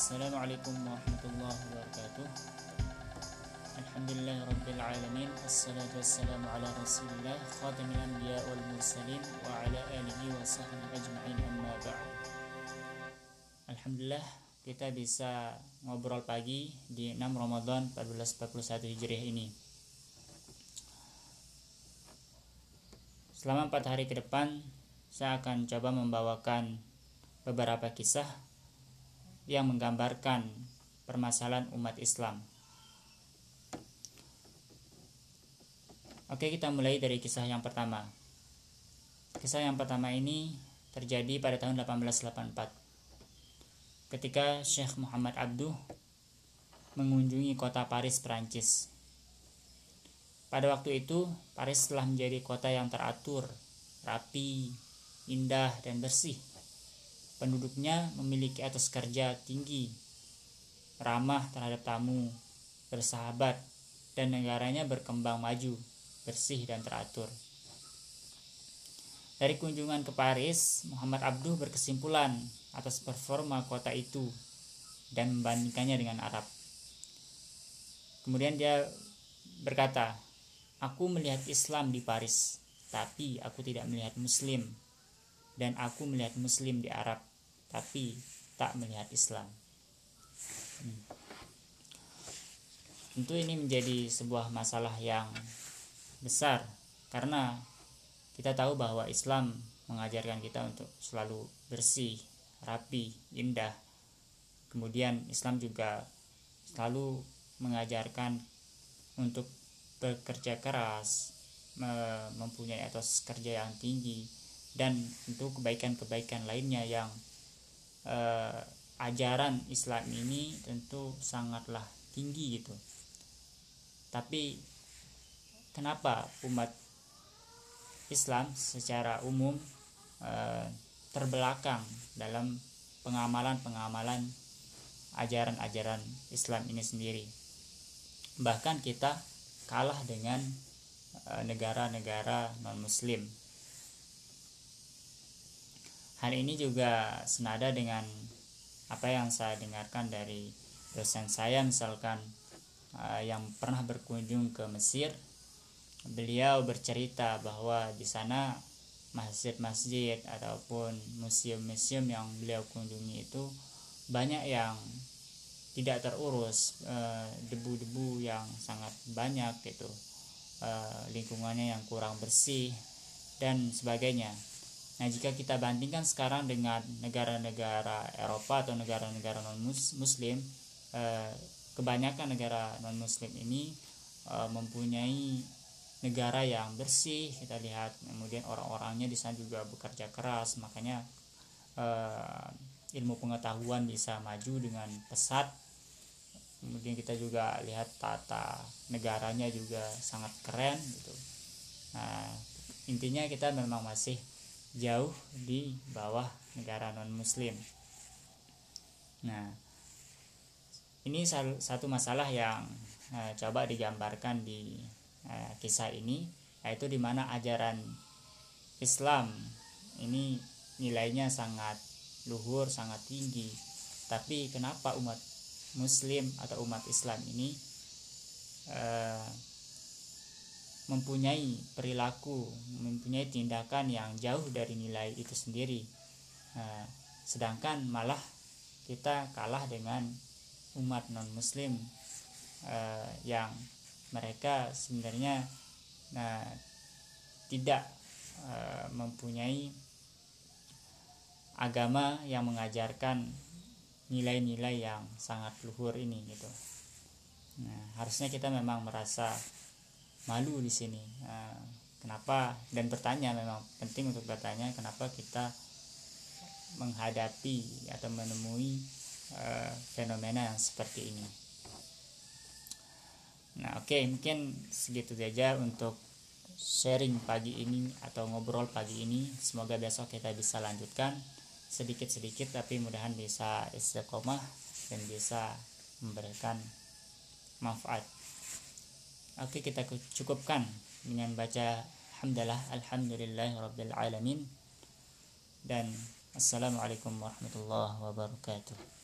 Assalamualaikum warahmatullahi wabarakatuh. Alhamdulillah Rabbil Alamin. Assalatu wassalamu ala rasulillah Khatamil anbiya wal mursalin Wa ala alihi wa sahbihi ajma'in amma ba'd. Alhamdulillah kita bisa ngobrol pagi di 6 Ramadan 1441 Hijriah ini. Selama 4 hari ke depan saya akan coba membawakan beberapa kisah yang menggambarkan permasalahan umat Islam. Oke, kita mulai dari kisah yang pertama. Kisah yang pertama ini terjadi pada tahun 1884. Ketika Syekh Muhammad Abduh mengunjungi kota Paris, Perancis. Pada waktu itu, Paris telah menjadi kota yang teratur, rapi, indah, dan bersih Penduduknya memiliki etos kerja tinggi, ramah terhadap tamu, bersahabat, dan negaranya berkembang maju, bersih dan teratur. Dari kunjungan ke Paris, Muhammad Abduh berkesimpulan atas performa kota itu dan membandingkannya dengan Arab. Kemudian dia berkata, "Aku melihat Islam di Paris, tapi aku tidak melihat Muslim, dan aku melihat Muslim di Arab tapi tak melihat Islam. Hmm. Tentu ini menjadi sebuah masalah yang besar karena kita tahu bahwa Islam mengajarkan kita untuk selalu bersih, rapi, indah. Kemudian Islam juga selalu mengajarkan untuk bekerja keras, mempunyai etos kerja yang tinggi, dan untuk kebaikan-kebaikan lainnya yang eh, ajaran Islam ini tentu sangatlah tinggi gitu. Tapi kenapa umat Islam secara umum eh, terbelakang dalam pengamalan-pengamalan ajaran-ajaran Islam ini sendiri. Bahkan kita kalah dengan eh, negara-negara non-muslim Hal ini juga senada dengan apa yang saya dengarkan dari dosen saya misalkan uh, yang pernah berkunjung ke Mesir. Beliau bercerita bahwa di sana masjid-masjid ataupun museum-museum yang beliau kunjungi itu banyak yang tidak terurus uh, debu-debu yang sangat banyak gitu uh, lingkungannya yang kurang bersih dan sebagainya Nah, jika kita bandingkan sekarang dengan negara-negara Eropa atau negara-negara non-Muslim, eh, kebanyakan negara non-Muslim ini eh, mempunyai negara yang bersih. Kita lihat, kemudian orang-orangnya di sana juga bekerja keras, makanya eh, ilmu pengetahuan bisa maju dengan pesat. Kemudian kita juga lihat tata negaranya juga sangat keren gitu. Nah, intinya kita memang masih jauh di bawah negara non muslim nah ini satu masalah yang uh, coba digambarkan di uh, kisah ini yaitu di mana ajaran Islam ini nilainya sangat luhur sangat tinggi. Tapi kenapa umat muslim atau umat Islam ini uh, mempunyai perilaku, mempunyai tindakan yang jauh dari nilai itu sendiri. Nah, sedangkan malah kita kalah dengan umat non-Muslim eh, yang mereka sebenarnya nah, tidak eh, mempunyai agama yang mengajarkan nilai-nilai yang sangat luhur ini gitu. Nah, harusnya kita memang merasa malu di sini. Nah, kenapa? Dan bertanya memang penting untuk bertanya kenapa kita menghadapi atau menemui uh, fenomena yang seperti ini. Nah oke okay, mungkin segitu saja untuk sharing pagi ini atau ngobrol pagi ini. Semoga besok kita bisa lanjutkan sedikit-sedikit tapi mudahan bisa istiqomah dan bisa memberikan manfaat Oke kita cukupkan dengan baca Alhamdulillah Alhamdulillah Rabbil Alamin. Dan Assalamualaikum warahmatullahi wabarakatuh